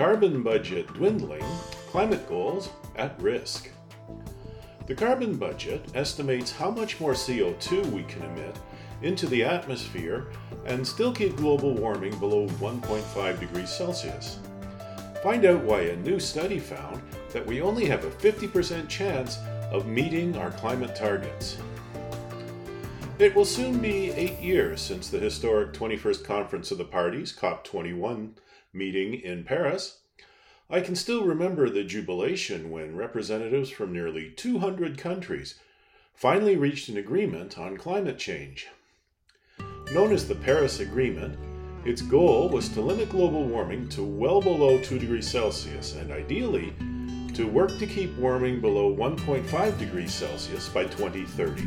Carbon budget dwindling, climate goals at risk. The carbon budget estimates how much more CO2 we can emit into the atmosphere and still keep global warming below 1.5 degrees Celsius. Find out why a new study found that we only have a 50% chance of meeting our climate targets. It will soon be eight years since the historic 21st Conference of the Parties, COP21, meeting in Paris. I can still remember the jubilation when representatives from nearly 200 countries finally reached an agreement on climate change. Known as the Paris Agreement, its goal was to limit global warming to well below 2 degrees Celsius and ideally to work to keep warming below 1.5 degrees Celsius by 2030.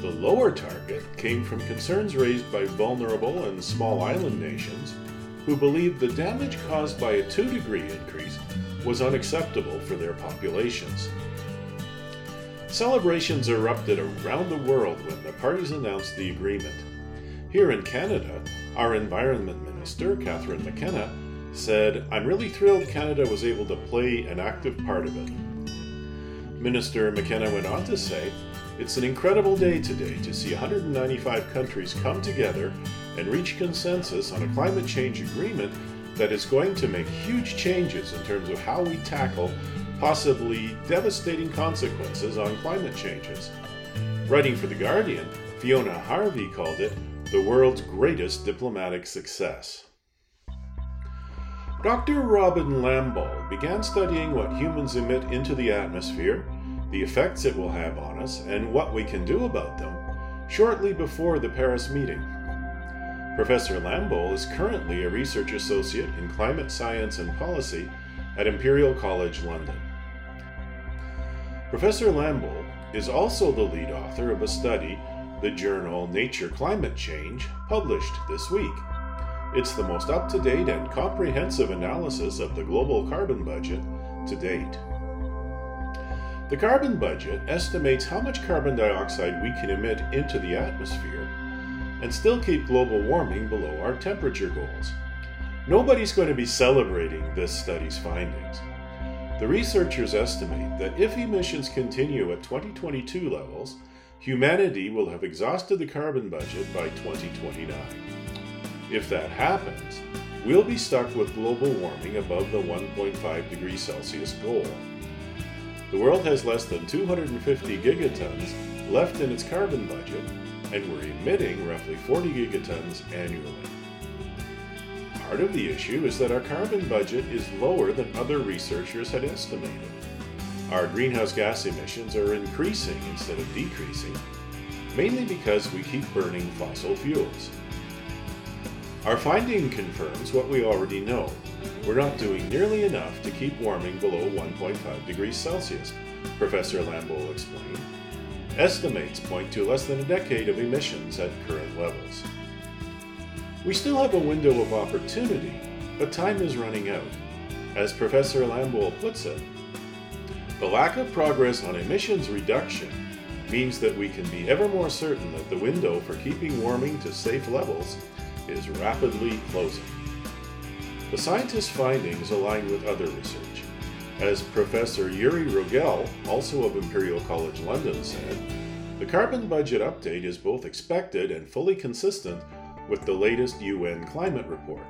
The lower target came from concerns raised by vulnerable and small island nations who believed the damage caused by a 2 degree increase was unacceptable for their populations. Celebrations erupted around the world when the parties announced the agreement. Here in Canada, our Environment Minister, Catherine McKenna, said, I'm really thrilled Canada was able to play an active part of it. Minister McKenna went on to say, It's an incredible day today to see 195 countries come together and reach consensus on a climate change agreement that is going to make huge changes in terms of how we tackle possibly devastating consequences on climate changes. Writing for The Guardian, Fiona Harvey called it the world's greatest diplomatic success. Dr. Robin Lamboll began studying what humans emit into the atmosphere, the effects it will have on us, and what we can do about them shortly before the Paris meeting. Professor Lamboll is currently a research associate in climate science and policy at Imperial College London. Professor Lamboll is also the lead author of a study, the journal Nature Climate Change, published this week. It's the most up to date and comprehensive analysis of the global carbon budget to date. The carbon budget estimates how much carbon dioxide we can emit into the atmosphere and still keep global warming below our temperature goals. Nobody's going to be celebrating this study's findings. The researchers estimate that if emissions continue at 2022 levels, humanity will have exhausted the carbon budget by 2029. If that happens, we'll be stuck with global warming above the 1.5 degrees Celsius goal. The world has less than 250 gigatons left in its carbon budget, and we're emitting roughly 40 gigatons annually. Part of the issue is that our carbon budget is lower than other researchers had estimated. Our greenhouse gas emissions are increasing instead of decreasing, mainly because we keep burning fossil fuels. Our finding confirms what we already know. We're not doing nearly enough to keep warming below 1.5 degrees Celsius, Professor Lamboll explained. Estimates point to less than a decade of emissions at current levels. We still have a window of opportunity, but time is running out. As Professor Lamboll puts it, the lack of progress on emissions reduction means that we can be ever more certain that the window for keeping warming to safe levels is rapidly closing. The scientists' findings align with other research. As Professor Joeri Rogelj, also of Imperial College London, said, the carbon budget update is both expected and fully consistent with the latest UN climate report.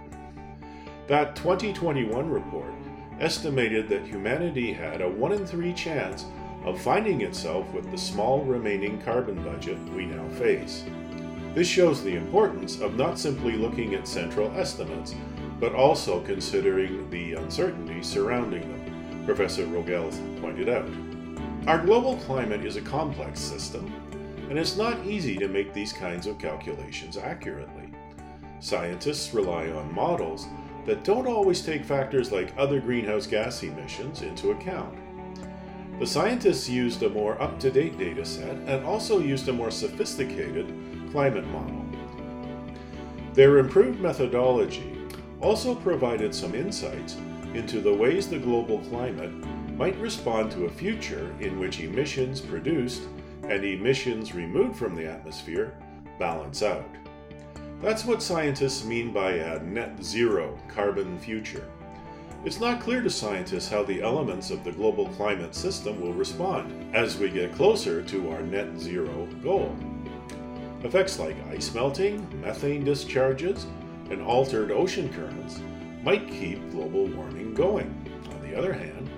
That 2021 report estimated that humanity had a 1 in 3 chance of finding itself with the small remaining carbon budget we now face. This shows the importance of not simply looking at central estimates, but also considering the uncertainty surrounding them, Professor Rogelj pointed out. Our global climate is a complex system, and it's not easy to make these kinds of calculations accurately. Scientists rely on models that don't always take factors like other greenhouse gas emissions into account. The scientists used a more up to date data set and also used a more sophisticated climate model. Their improved methodology also provided some insights into the ways the global climate might respond to a future in which emissions produced and emissions removed from the atmosphere balance out. That's what scientists mean by a net zero carbon future. It's not clear to scientists how the elements of the global climate system will respond as we get closer to our net zero goal. Effects like ice melting, methane discharges, and altered ocean currents might keep global warming going. On the other hand,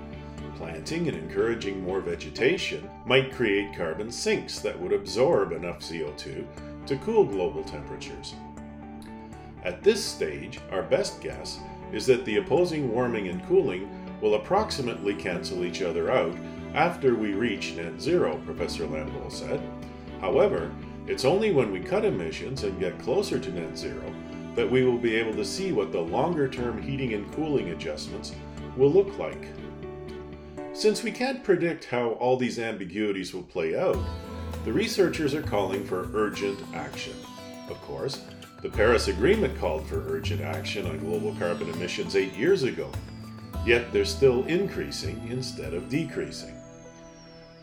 planting and encouraging more vegetation might create carbon sinks that would absorb enough CO2 to cool global temperatures. At this stage, our best guess is that the opposing warming and cooling will approximately cancel each other out after we reach net zero, Professor Lamboll said. However, it's only when we cut emissions and get closer to net zero that we will be able to see what the longer term heating and cooling adjustments will look like. Since we can't predict how all these ambiguities will play out, the researchers are calling for urgent action. Of course, the Paris Agreement called for urgent action on global carbon emissions eight years ago, yet they're still increasing instead of decreasing.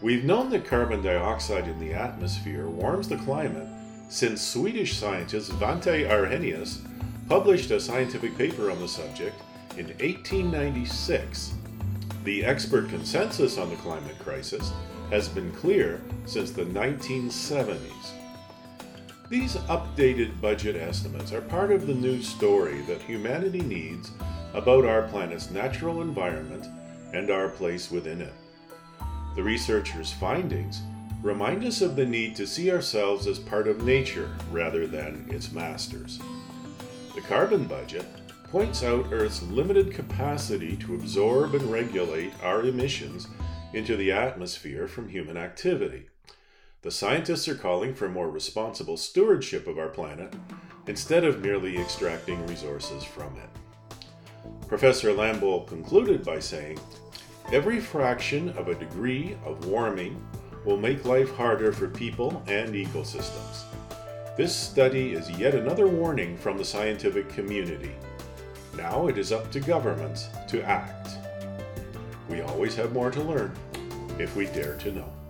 We've known that carbon dioxide in the atmosphere warms the climate since Swedish scientist Svante Arrhenius published a scientific paper on the subject in 1896. The expert consensus on the climate crisis has been clear since the 1970s. These updated budget estimates are part of the new story that humanity needs about our planet's natural environment and our place within it. The researchers' findings remind us of the need to see ourselves as part of nature rather than its masters. The carbon budget points out Earth's limited capacity to absorb and regulate our emissions into the atmosphere from human activity. The scientists are calling for more responsible stewardship of our planet instead of merely extracting resources from it. Professor Lamboll concluded by saying, Every fraction of a degree of warming will make life harder for people and ecosystems. This study is yet another warning from the scientific community. Now it is up to governments to act. We always have more to learn if we dare to know.